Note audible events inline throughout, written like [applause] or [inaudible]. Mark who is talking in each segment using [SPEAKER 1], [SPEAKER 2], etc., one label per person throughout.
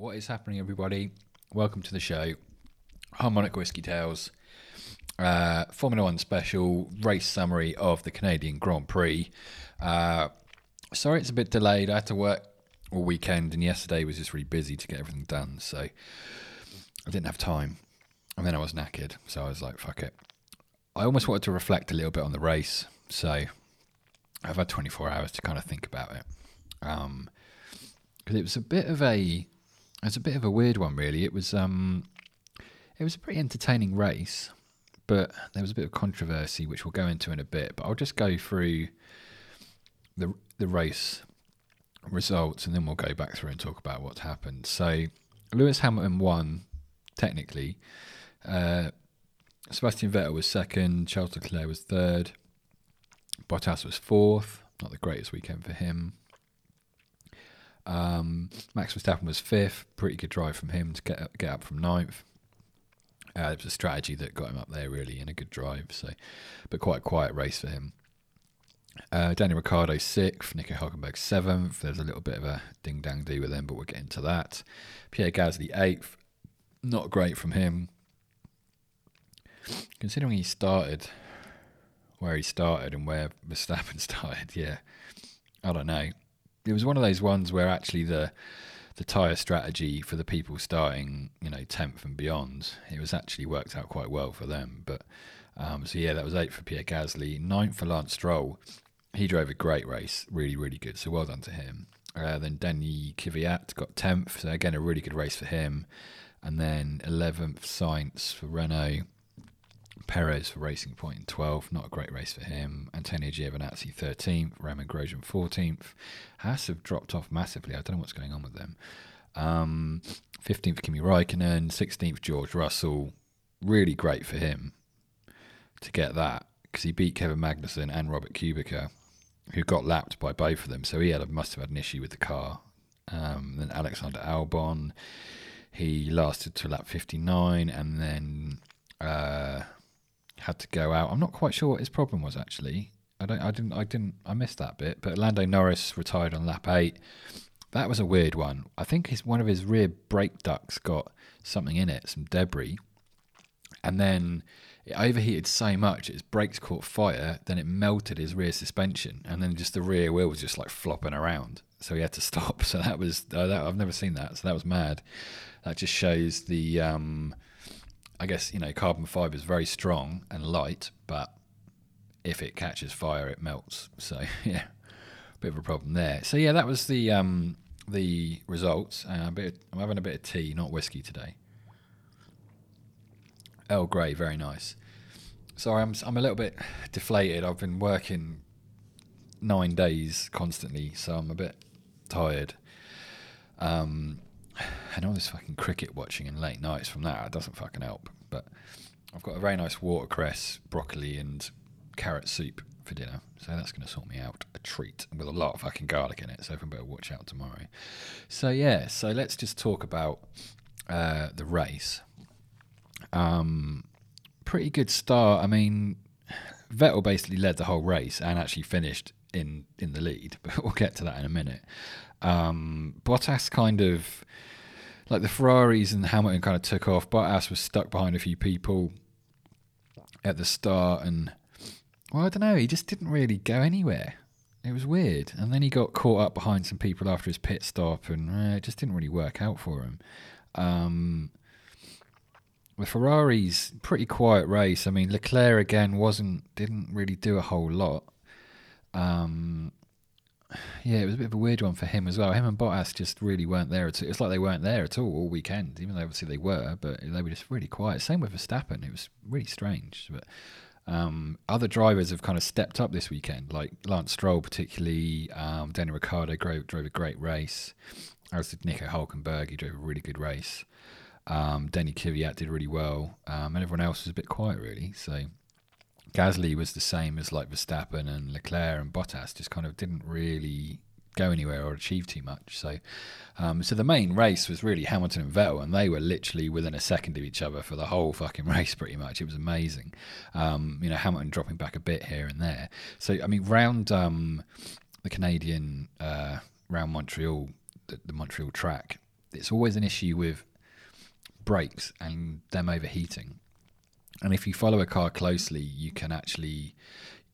[SPEAKER 1] What is happening, everybody? Welcome to the show. Harmonic Whiskey Tales, uh, Formula One special race summary of the Canadian Grand Prix. Uh, sorry, it's a bit delayed. I had to work all weekend, and yesterday was just really busy to get everything done, so I didn't have time. And then I was knackered, so I was like, fuck it. I almost wanted to reflect a little bit on the race, so I've had 24 hours to kind of think about it. Um, because it was a bit of a it was a bit of a weird one really. It was um it was a pretty entertaining race but there was a bit of controversy which we'll go into in a bit but I'll just go through the the race results and then we'll go back through and talk about what happened. So Lewis Hamilton won technically. Uh, Sebastian Vettel was second Charles Leclerc was third Bottas was fourth not the greatest weekend for him um, Max Verstappen was fifth. Pretty good drive from him to get up, get up from ninth. Uh, it was a strategy that got him up there really in a good drive. So, but quite a quiet race for him. Uh, Daniel Ricciardo sixth, Nico Hulkenberg seventh. There's a little bit of a ding dang do with him, but we'll get into that. Pierre Gasly eighth, not great from him. Considering he started where he started and where Verstappen [laughs] started, yeah, I don't know it was one of those ones where actually the the tire strategy for the people starting, you know, tenth and beyond, it was actually worked out quite well for them. But um, so yeah, that was eight for Pierre Gasly, ninth for Lance Stroll. He drove a great race, really, really good. So well done to him. Uh, then Danny Kvyat got tenth, so again a really good race for him. And then eleventh Sainz for Renault. Perez for Racing Point in 12th, not a great race for him. Antonio Giovinazzi 13th, Romain Grosjean 14th. Haas have dropped off massively. I don't know what's going on with them. Um, 15th, Kimi Raikkonen. 16th, George Russell. Really great for him to get that because he beat Kevin Magnussen and Robert Kubica, who got lapped by both of them. So he had must have had an issue with the car. Um, then Alexander Albon, he lasted to lap 59, and then uh, had to go out. I'm not quite sure what his problem was actually. I don't. I didn't. I didn't. I missed that bit. But Lando Norris retired on lap eight. That was a weird one. I think his one of his rear brake ducts got something in it, some debris, and then it overheated so much its brakes caught fire. Then it melted his rear suspension, and then just the rear wheel was just like flopping around. So he had to [laughs] stop. So that was uh, that, I've never seen that. So that was mad. That just shows the. Um, I guess you know carbon fiber is very strong and light, but if it catches fire, it melts. So [laughs] yeah, bit of a problem there. So yeah, that was the um, the results. Uh, bit, I'm having a bit of tea, not whiskey today. Earl Grey, very nice. Sorry, I'm I'm a little bit [sighs] deflated. I've been working nine days constantly, so I'm a bit tired. Um, [sighs] and all this fucking cricket watching and late nights from that, it doesn't fucking help. But I've got a very nice watercress, broccoli, and carrot soup for dinner. So that's going to sort me out a treat with a lot of fucking garlic in it. So I better watch out tomorrow. So yeah, so let's just talk about uh, the race. Um, pretty good start. I mean, Vettel basically led the whole race and actually finished in in the lead, [laughs] but we'll get to that in a minute. Um, Bottas kind of like the Ferraris and Hamilton kind of took off. Bottas was stuck behind a few people at the start, and well, I don't know. He just didn't really go anywhere. It was weird, and then he got caught up behind some people after his pit stop, and uh, it just didn't really work out for him. Um, the Ferraris, pretty quiet race. I mean, Leclerc again wasn't didn't really do a whole lot. Um, yeah, it was a bit of a weird one for him as well. Him and Bottas just really weren't there. At. It's like they weren't there at all all weekend, even though obviously they were, but they were just really quiet. Same with Verstappen. It was really strange. But um, other drivers have kind of stepped up this weekend, like Lance Stroll, particularly. Um, Daniel Ricciardo drove, drove a great race, as did Nico Hulkenberg. He drove a really good race. Um, Danny Kvyat did really well, um, and everyone else was a bit quiet, really. So Gasly was the same as like Verstappen and Leclerc and Bottas, just kind of didn't really go anywhere or achieve too much. So, um, so the main race was really Hamilton and Vettel, and they were literally within a second of each other for the whole fucking [laughs] race, pretty much. It was amazing. Um, you know, Hamilton dropping back a bit here and there. So, I mean, round um, the Canadian, uh, round Montreal, the, the Montreal track, it's always an issue with brakes and them overheating. And if you follow a car closely, you can actually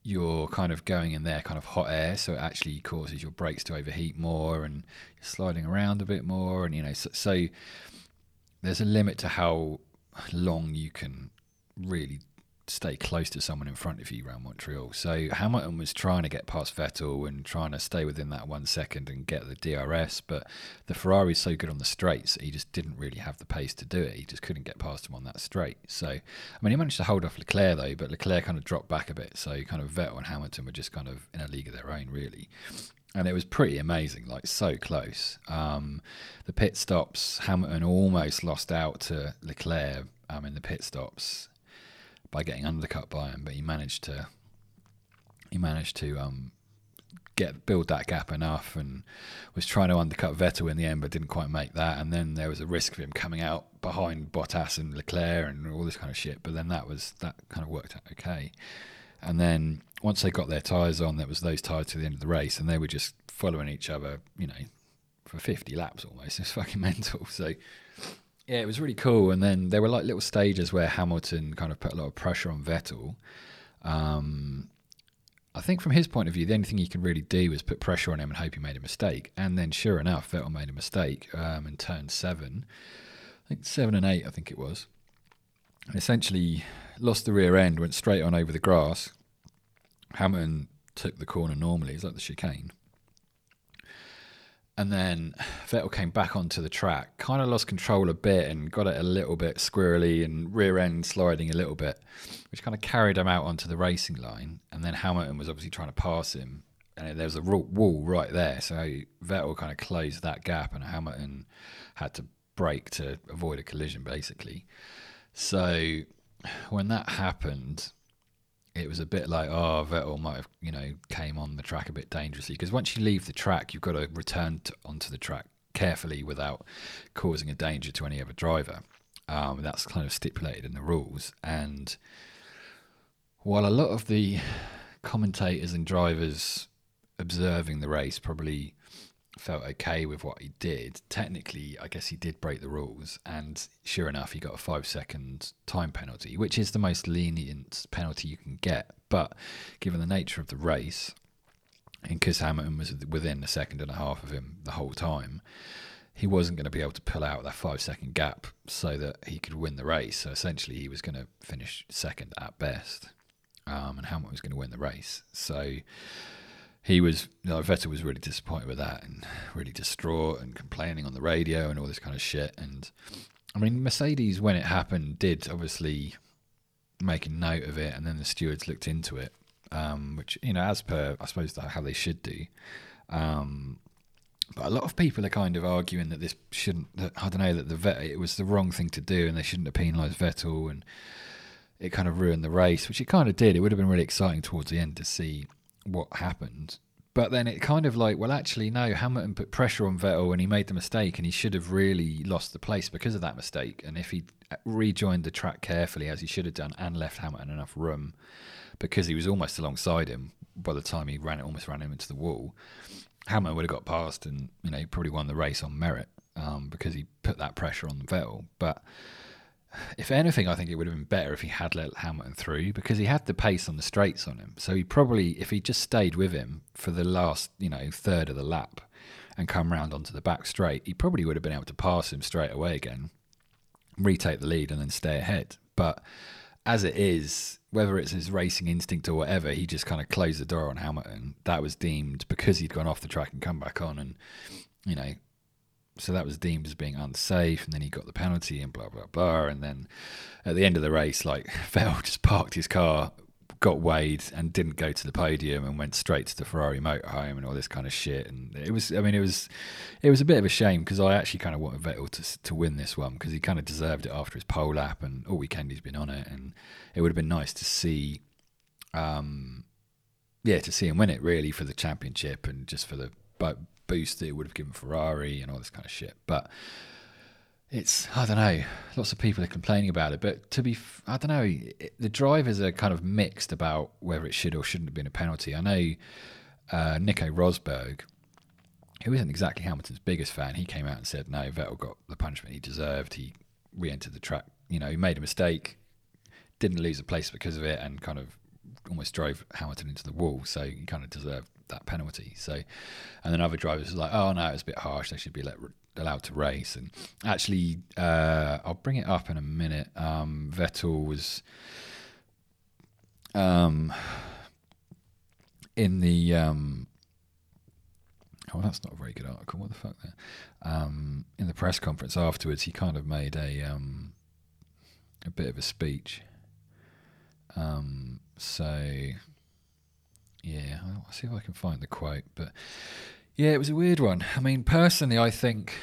[SPEAKER 1] you're kind of going in there kind of hot air so it actually causes your brakes to overheat more and you're sliding around a bit more and you know so, so there's a limit to how long you can really stay close to someone in front of you around Montreal. So Hamilton was trying to get past Vettel and trying to stay within that one second and get the DRS, but the Ferrari's so good on the straights he just didn't really have the pace to do it. He just couldn't get past him on that straight. So I mean he managed to hold off Leclerc though, but Leclerc kind of dropped back a bit. So kind of Vettel and Hamilton were just kind of in a league of their own really. And it was pretty amazing, like so close. Um, the pit stops, Hamilton almost lost out to Leclerc um, in the pit stops by getting undercut by him, but he managed to he managed to um, get build that gap enough and was trying to undercut Vettel in the end, but didn't quite make that. And then there was a risk of him coming out behind Bottas and Leclerc and all this kind of shit. But then that was that kind of worked out okay. And then once they got their tyres on, there was those tyres to the end of the race, and they were just following each other, you know, for 50 laps almost. It's fucking [laughs] mental. So yeah, it was really cool. And then there were like little stages where Hamilton kind of put a lot of pressure on Vettel. Um, I think from his point of view, the only thing he could really do was put pressure on him and hope he made a mistake. And then, sure enough, Vettel made a mistake um, in turn seven. I think seven and eight, I think it was. And essentially lost the rear end, went straight on over the grass. Hamilton took the corner normally. It's like the chicane and then [sighs] Vettel came back onto the track, kind of lost control a bit and got it a little bit squirrely and rear end sliding a little bit, which kind of carried him out onto the racing line. And then Hamilton was obviously trying to pass him, and there was a wall right there. So Vettel kind of closed that gap, and Hamilton had to brake to avoid a collision, basically. So [sighs] when that happened, it was a bit like, oh, Vettel might have, you know, came on the track a bit dangerously. Because once you leave the track, you've got to return to, onto the track carefully without causing a danger to any other driver. Um, that's kind of stipulated in the rules. And while a lot of the commentators and drivers observing the race probably felt okay with what he did. Technically, I guess he did break the rules, and sure enough, he got a five second time penalty, which is the most lenient penalty you can get. But given the nature of the race, and because Hamilton was within a second and a half of him the whole time, he wasn't going to be able to pull out that five second gap so that he could win the race. So essentially, he was going to finish second at best, um, and Hamilton was going to win the race. So he was, you know, Vettel was really disappointed with that and really distraught and complaining on the radio and all this kind of shit. And I mean, Mercedes, when it happened, did obviously make a note of it, and then the stewards looked into it, um, which you know, as per I suppose how they should do. Um, but a lot of people are kind of arguing that this shouldn't. That, I don't know that the vet it was the wrong thing to do, and they shouldn't have penalised Vettel, and it kind of ruined the race, which it kind of did. It would have been really exciting towards the end to see what happened. But then it kind of like, well, actually, no, Hamilton put pressure on Vettel and he made the mistake and he should have really lost the place because of that mistake. And if he rejoined the track carefully, as he should have done, and left Hamilton enough room because he was almost alongside him by the time he ran it, almost ran him into the wall, Hamilton would have got past and, you know, probably won the race on merit um, because he put that pressure on Vettel. But if anything, I think it would have been better if he had let Hamilton through because he had the pace on the straights on him. So he probably, if he just stayed with him for the last, you know, third of the lap and come round onto the back straight, he probably would have been able to pass him straight away again, retake the lead, and then stay ahead. But as it is, whether it's his racing instinct or whatever, he just kind of closed the door on Hamilton. That was deemed because he'd gone off the track and come back on, and you know so that was deemed as being unsafe, and then he got the penalty and blah blah blah. And then at the end of the race, like [laughs] Vettel just parked his car, got weighed, and didn't go to the podium, and went straight to the Ferrari motorhome and all this kind of shit. And it was, I mean, it was, it was a bit of a shame because I actually kind of wanted Vettel to to win this one because he kind of deserved it after his pole lap and all weekend he's been on it, and it would have been nice to see. Um, yeah, to see him win it really for the championship and just for the boost that it would have given Ferrari and all this kind of shit. But it's I don't know. Lots of people are complaining about it, but to be I don't know. It, the drivers are kind of mixed about whether it should or shouldn't have been a penalty. I know uh, Nico Rosberg who isn't exactly Hamilton's biggest fan, he came out and said, no, Vettel got the punishment he deserved. He re entered the track. You know, he made a mistake, didn't lose a place because of it, and kind of almost drove Hamilton into the wall. So he kind of deserved that penalty. So, and then other drivers were like, oh, no, it's a bit harsh. They should be let, allowed to race. And actually, uh, I'll bring it up in a minute. Um, Vettel was. Um, in the um, oh that's not a very good article what the fuck there um, in the press conference afterwards he kind of made a um, a bit of a speech um, so yeah I'll see if I can find the quote but yeah it was a weird one I mean personally I think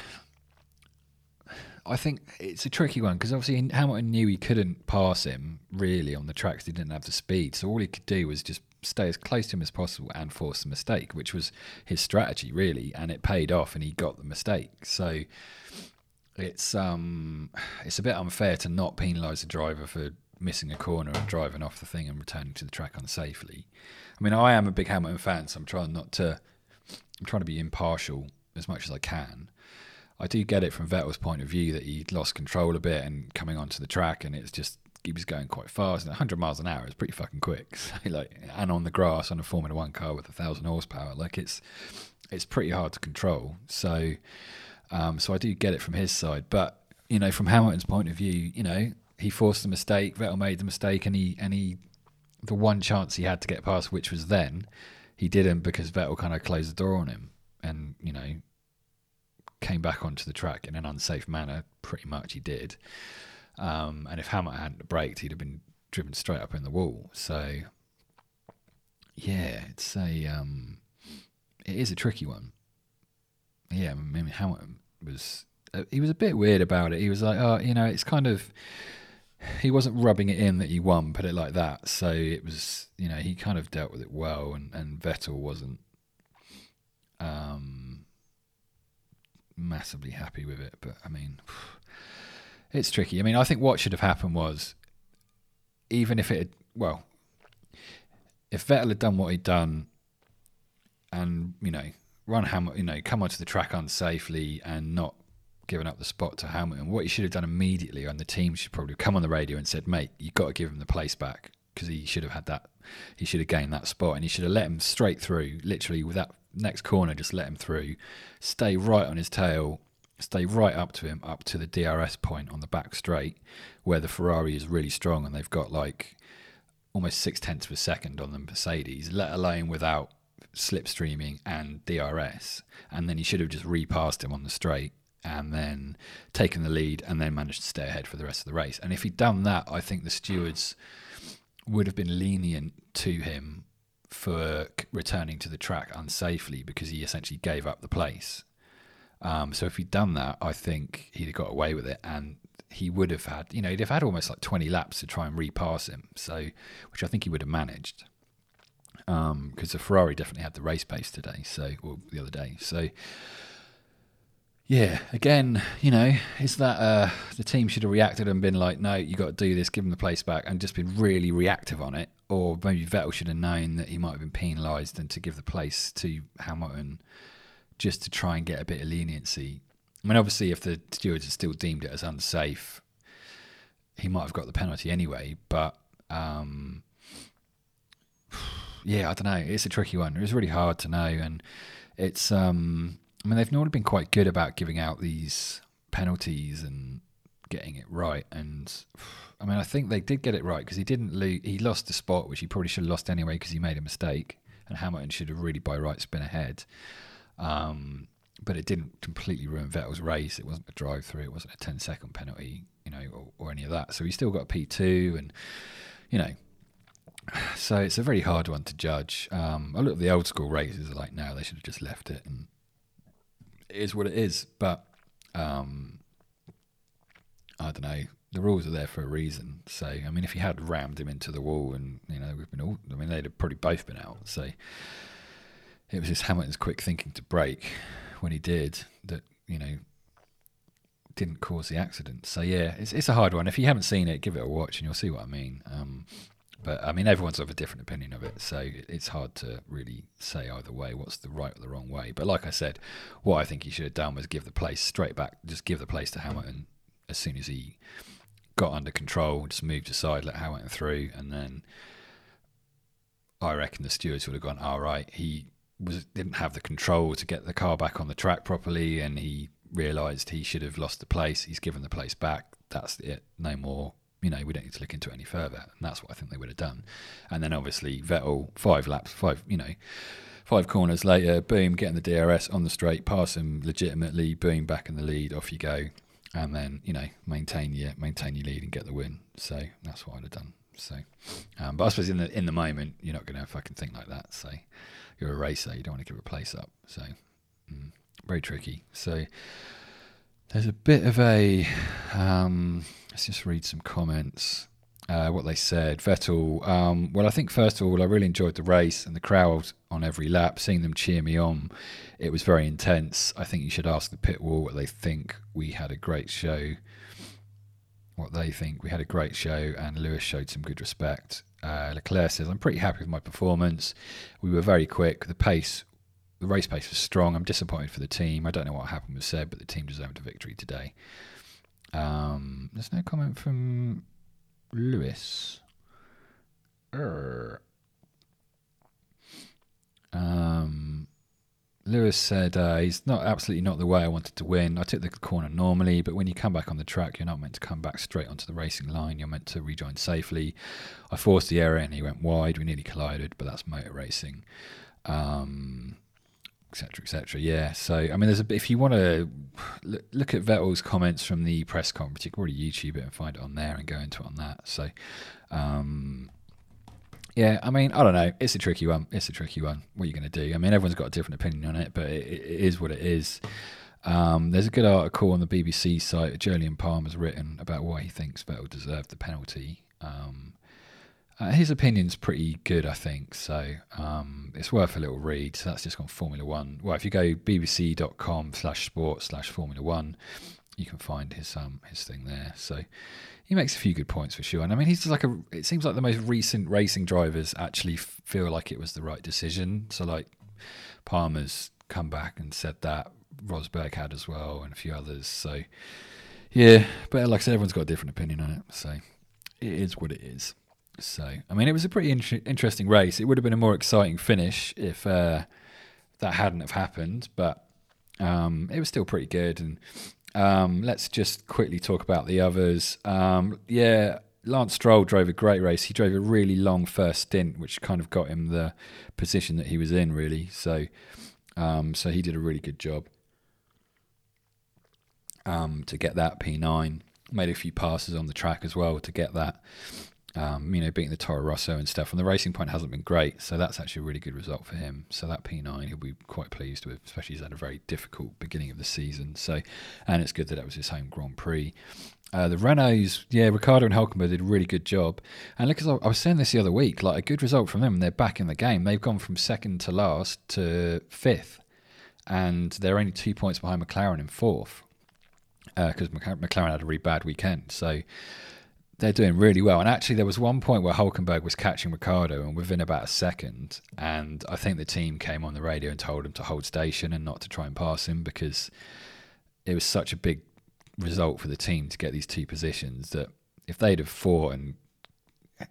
[SPEAKER 1] I think it's a tricky one because obviously Hamilton knew he couldn't pass him really on the tracks. He didn't have the speed, so all he could do was just stay as close to him as possible and force a mistake, which was his strategy really, and it paid off, and he got the mistake. So it's um it's a bit unfair to not penalise a driver for missing a corner and driving off the thing and returning to the track unsafely. I mean, I am a big Hamilton fan, so I'm trying not to. I'm trying to be impartial as much as I can. I do get it from Vettel's point of view that he lost control a bit and coming onto the track, and it's just he was going quite fast. And 100 miles an hour is pretty fucking quick. [laughs] So like, and on the grass on a Formula One car with a thousand horsepower, like it's it's pretty hard to control. So, um, so I do get it from his side, but you know, from Hamilton's point of view, you know, he forced the mistake. Vettel made the mistake, and he and he the one chance he had to get past, which was then, he didn't because Vettel kind of closed the door on him, and you know, came back onto the track in an unsafe manner. Pretty much, he did. Um, and if Hamilton hadn't braked, he'd have been driven straight up in the wall. So, yeah, it's a um, it is a tricky one. Yeah, I mean Hamilton was uh, he was a bit weird about it. He was like, oh, you know, it's kind of he wasn't rubbing it in that he won, put it like that. So it was, you know, he kind of dealt with it well, and and Vettel wasn't um massively happy with it. But I mean. [sighs] It's tricky. I mean, I think what should have happened was, even if it, had, well, if Vettel had done what he'd done, and you know, run Hamilton, you know, come onto the track unsafely and not given up the spot to Hamilton, what he should have done immediately, and the team should probably come on the radio and said, "Mate, you've got to give him the place back because he should have had that. He should have gained that spot, and he should have let him straight through. Literally, with that next corner, just let him through, stay right on his tail, stay right up to him, up to the DRS point on the back straight, where the Ferrari is really strong and they've got like almost six tenths of a second on the Mercedes, let alone without slipstreaming and DRS. And then he should have just repassed him on the straight and then taken the lead and then managed to stay ahead for the rest of the race. And if he'd done that, I think the stewards would have been lenient to him for returning to the track unsafely because he essentially gave up the place. Um, so if he'd done that, I think he'd have got away with it, and he would have had, you know, he'd have had almost like 20 laps to try and repass him. So, which I think he would have managed, because um, the Ferrari definitely had the race pace today. So, or the other day. So, yeah, again, you know, is that uh, the team should have reacted and been like, no, you got to do this, give him the place back, and just been really reactive on it, or maybe Vettel should have known that he might have been penalised and to give the place to Hamilton just to try and get a bit of leniency. I mean, obviously, if the stewards had still deemed it as unsafe, he might have got the penalty anyway. But um, [sighs] yeah, I don't know. It's a tricky one. It's really hard to know, and it's. Um, I mean, they've normally been quite good about giving out these penalties and getting it right. And [sighs] I mean, I think they did get it right because he didn't lose. He lost the spot, which he probably should have lost anyway because he made a mistake, and Hamilton should have really by rights been ahead. Um, but it didn't completely ruin Vettel's race. It wasn't a drive through. It wasn't a 10 second penalty, you know, or, or, any of that. So he still got a P2 and, you know, [sighs] so it's a very hard one to judge. Um, I look at the old school races like, no, they should have just left it. And it is what it is. But um, I don't know. The rules are there for a reason. So, I mean, if he had rammed him into the wall and, you know, we've been all, I mean, they'd have probably both been out. So, it was just Hamilton's quick thinking to break when he did that, you know, didn't cause the accident. So yeah, it's it's a hard one. If you haven't seen it, give it a watch and you'll see what I mean. Um, But I mean, everyone's of a different opinion of it, so it's hard to really say either way what's the right or the wrong way. But like I said, what I think he should have done was give the place straight back, just give the place to Hamilton as soon as he got under control, just moved aside, let Hamilton through, and then I reckon the stewards would have gone, all right, he was didn't have the control to get the car back on the track properly, and he realised he should have lost the place. He's given the place back. That's it. No more you know, we don't need to look into it any further. And that's what I think they would have done. And then obviously Vettel, five laps, five, you know, five corners later, boom, getting the DRS on the straight, pass him legitimately, boom, back in the lead, off you go. And then, you know, maintain your maintain your lead and get the win. So that's what I'd have done. So, um, but I suppose in the in the moment, you're not going to fucking think like that. So, you're a racer, you don't want to give a place up. So, mm, very tricky. So, there's a bit of a. Um, let's just read some comments. Uh, what they said. Vettel. Um, well, I think first of all, I really enjoyed the race and the crowd on every lap. Seeing them cheer me on, it was very intense. I think you should ask the pit wall what they think. We had a great show. What they think. We had a great show, and Lewis showed some good respect. Uh, Leclerc says, "I'm pretty happy with my performance. We were very quick. The pace the race pace was strong. I'm disappointed for the team. I don't know what happened with Seb, but the team deserved a victory today. Um, there's no comment from Lewis. Um, Lewis said uh, he's not absolutely not the way I wanted to win. I took the corner normally, but when you come back on the track, you're not meant to come back straight onto the racing line. You're meant to rejoin safely. I forced the error and he went wide. We nearly collided, but that's motor racing. Um, etc., etc. Yeah. So, I mean, there's a if you want to look at Vettel's comments from the press conference, you can already YouTube it and find it on there and go into it on that. So, um, yeah, I mean, I don't know. It's a tricky one. It's a tricky one. What are you going to do? I mean, everyone's got a different opinion on it, but it, it is what it is. Um, there's a good article on the BBC site. Jolyon Palmer's written about why he thinks Vettel deserved the penalty. Um, uh, his opinion's pretty good, I think. So um, it's worth a little read. So that's just on Formula One. Well, if you go bbc.com slash sports slash Formula One, you can find his um his thing there. So he makes a few good points for sure. And I mean, he's just like a. It seems like the most recent racing drivers actually feel like it was the right decision. So like Palmer's come back and said that. Rosberg had as well, and a few others. So yeah, but like I said, everyone's got a different opinion on it. So it is what it is. So, I mean, it was a pretty in- interesting race. It would have been a more exciting finish if uh, that hadn't have happened, but um, it was still pretty good. And um, let's just quickly talk about the others. Um, yeah, Lance Stroll drove a great race. He drove a really long first stint, which kind of got him the position that he was in, really. So, um, so he did a really good job um, to get that P9. Made a few passes on the track as well to get that um, you know, beating the Toro Rosso and stuff. And the racing point hasn't been great, so that's actually a really good result for him. So that P9 he'll be quite pleased with, especially he's had a very difficult beginning of the season. So, and it's good that that was his home Grand Prix. Uh, the Renaults, yeah, Ricciardo and Hulkenberg did a really good job. And look, I was saying this the other week, like a good result from them, they're back in the game. They've gone from second to last to fifth, and they're only two points behind McLaren in fourth because uh, McLaren had a really bad weekend. So they're doing really well. And actually, there was one point where Hulkenberg was catching Ricciardo, and within about a second, and I think the team came on the radio and told him to hold station and not to try and pass him because it was such a big result for the team to get these two positions that if they'd have fought and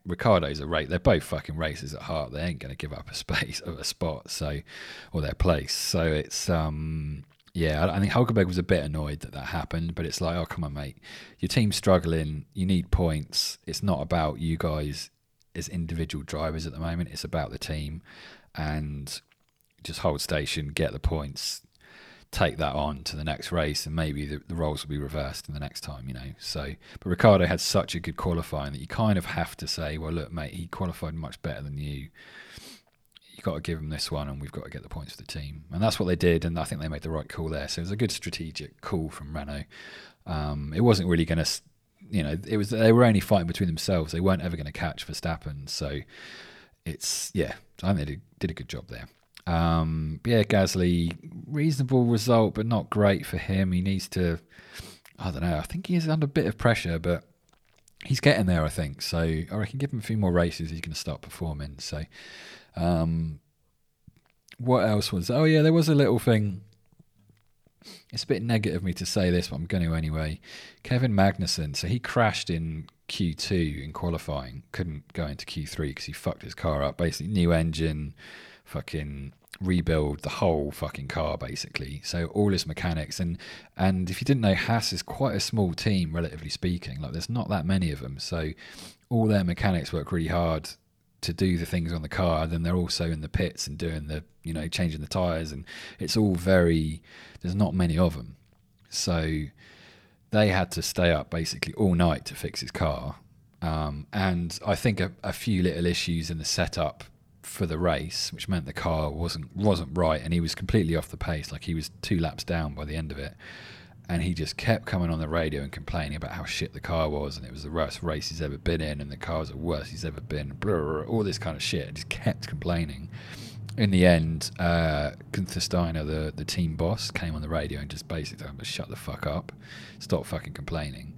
[SPEAKER 1] Ricciardo's a rate, they're both fucking racers at heart. They ain't going to give up a space [laughs] a spot, so or their place. So it's um yeah, I think Hulkenberg was a bit annoyed that that happened, but it's like, oh, come on, mate. Your team's struggling. You need points. It's not about you guys as individual drivers at the moment. It's about the team. And just hold station, get the points, take that on to the next race, and maybe the, the roles will be reversed in the next time, you know. So, but Ricciardo had such a good qualifying that you kind of have to say, well, look, mate, he qualified much better than you you've got to give them this one, and we've got to get the points for the team. And that's what they did, and I think they made the right call there. So it was a good strategic call from Renault. Um, it wasn't really going to, you know, it was they were only fighting between themselves. They weren't ever going to catch Verstappen. So it's yeah, I think they did, did a good job there. Um, yeah, Gasly, reasonable result, but not great for him. He needs to, I don't know. I think he is under a bit of pressure, but he's getting there, I think. So I reckon give him a few more races, he's going to start performing. So, um, what else was? Oh yeah, there was a little thing. It's a bit negative of me to say this, but I'm going to anyway. Kevin Magnussen, so he crashed in Q2 in qualifying, couldn't go into Q3 because he fucked his car up. Basically, new engine, fucking rebuild the whole fucking car basically. So all his mechanics and and if you didn't know, Haas is quite a small team relatively speaking. Like there's not that many of them, so all their mechanics work really hard to do the things on the car. Then they're also in the pits and doing the you know changing the tires, and it's all very. There's not many of them, so they had to stay up basically all night to fix his car. Um, and I think a, a few little issues in the setup for the race, which meant the car wasn't wasn't right, and he was completely off the pace. Like he was two laps down by the end of it, and he just kept coming on the radio and complaining about how shit the car was, and it was the worst race he's ever been in, and the car was the worst he's ever been. Blah, blah, blah, all this kind of shit. Just kept complaining. In the end, uh, Gunther Steiner, the the team boss, came on the radio and just basically told him to shut the fuck up, stop fucking complaining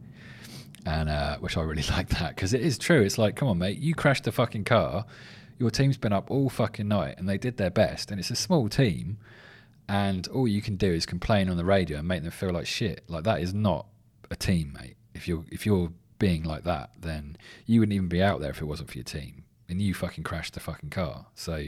[SPEAKER 1] and uh, which I really [laughs] like that because it is true. It's like, come on, mate, you crashed the fucking car your team's been up all fucking night and they did their best and it's a small team and all you can do is complain on the radio and make them feel like shit. Like that is not a team, mate. If you're if you're being like that, then you wouldn't even be out there if it wasn't for your team. And you fucking crashed the fucking car. So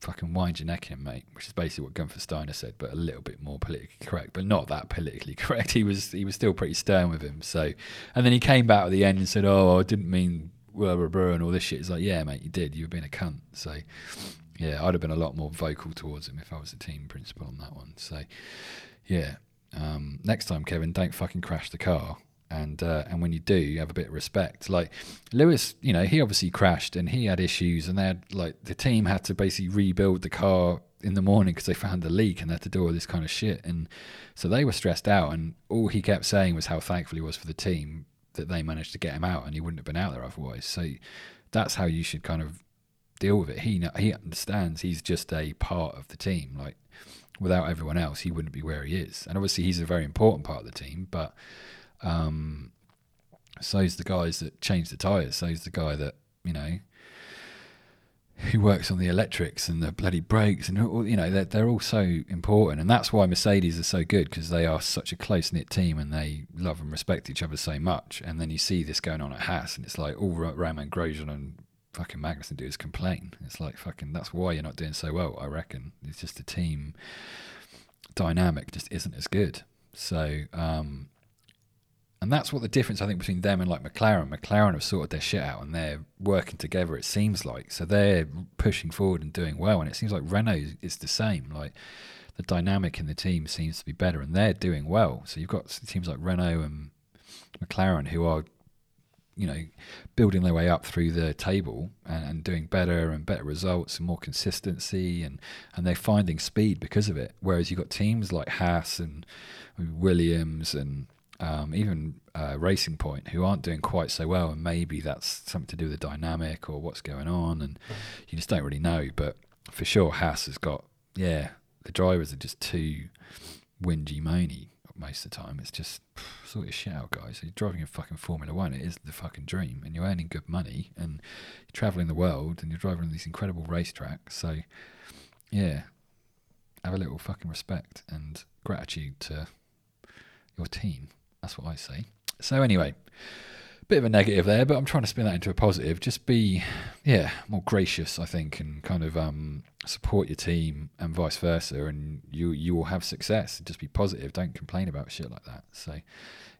[SPEAKER 1] fucking wind your neck in, mate, which is basically what Gunther Steiner said, but a little bit more politically correct, but not that politically [laughs] correct. He was he was still pretty stern with him. So and then he came back at the end and said, Oh, I didn't mean blah, blah, blah, and all this shit. It's like, yeah, mate, you did. You were being a cunt. So, yeah, I'd have been a lot more vocal towards him if I was the team principal on that one. So, yeah. Um, next time, Kevin, don't fucking crash the car. And uh, and when you do, you have a bit of respect. Like Lewis, you know, he obviously crashed and he had issues, and they had like the team had to basically rebuild the car in the morning because they found the leak and they had to do all this kind of shit. And so they were stressed out. And all he kept saying was how thankful he was for the team that they managed to get him out, and he wouldn't have been out there otherwise. So that's how you should kind of deal with it. He he understands he's just a part of the team. Like without everyone else, he wouldn't be where he is. And obviously, he's a very important part of the team. But um, so's the guys that change the tires. So's the guy that you know who works on the electrics and the bloody brakes and you know they're, they're all so important and that's why mercedes are so good because they are such a close-knit team and they love and respect each other so much and then you see this going on at haas and it's like all romain grosjean and fucking magnussen do is complain it's like fucking that's why you're not doing so well i reckon it's just the team dynamic just isn't as good so um, and that's what the difference I think between them and like McLaren. McLaren have sorted their shit out and they're working together. It seems like so they're pushing forward and doing well. And it seems like Renault is the same. Like the dynamic in the team seems to be better, and they're doing well. So you've got teams like Renault and McLaren who are, you know, building their way up through the table and, and doing better and better results and more consistency, and and they're finding speed because of it. Whereas you've got teams like Haas and Williams and um, even uh, Racing Point, who aren't doing quite so well, and maybe that's something to do with the dynamic or what's going on, and you just don't really know. But for sure, Haas has got yeah, the drivers are just too whingy moany most of the time. It's just [sighs] sort of shit out, guys. You're driving a fucking Formula One. It is the fucking dream, and you're earning good money, and you're traveling the world, and you're driving on these incredible racetracks. So, yeah, have a little fucking respect and gratitude to your team. That's what I say. So anyway, bit of a negative there, but I'm trying to spin that into a positive. Just be, yeah, more gracious, I think, and kind of um, support your team and vice versa, and you you will have success. Just be positive. Don't complain about shit like that. So,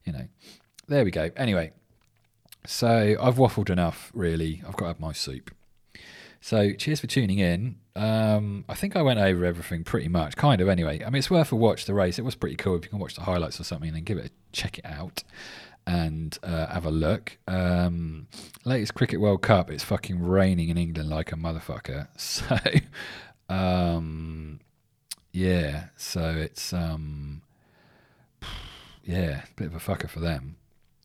[SPEAKER 1] you know, there we go. Anyway, so I've waffled enough. Really, I've got to have my soup. So cheers for tuning in. Um, I think I went over everything pretty much, kind of anyway. I mean, it's worth a watch. The race it was pretty cool. If you can watch the highlights or something, and then give it a check it out and uh, have a look. Um, latest Cricket World Cup. It's fucking raining in England like a motherfucker. [laughs] So, um, yeah. So it's um, yeah, bit of a fucker for them.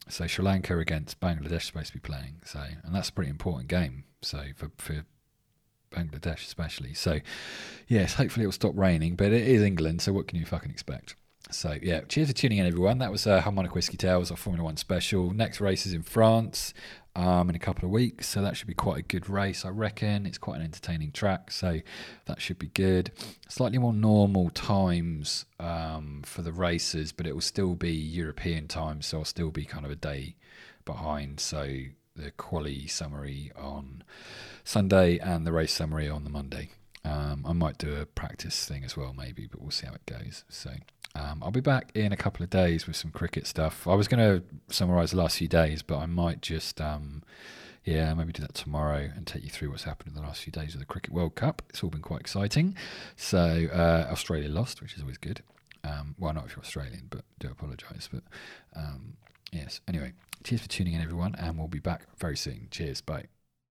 [SPEAKER 1] So Sri Lanka against Bangladesh supposed to be playing. So and that's a pretty important game. So for for Bangladesh especially. So, yes, hopefully it'll stop raining, but it is England, so what can you fucking expect? So yeah, cheers for tuning in, everyone. That was uh, Harmonic Whiskey Tales, our Formula One special. Next race is in France um, in a couple of weeks, so that should be quite a good race, I reckon. It's quite an entertaining track, so that should be good. Slightly more normal times um, for the races, but it will still be European time, so I'll still be kind of a day behind. So the quali summary on Sunday and the race summary on the Monday. Um, I might do a practice thing as well, maybe, but we'll see how it goes. So um, I'll be back in a couple of days with some cricket stuff. I was going to summarise the last few days, but I might just, um, yeah, maybe do that tomorrow and take you through what's happened in the last few days of the Cricket World Cup. It's all been quite exciting. So uh, Australia lost, which is always good. Um, well, not if you're Australian, but do apologise. But um, yes, anyway, cheers for tuning in, everyone, and we'll be back very soon. Cheers, bye.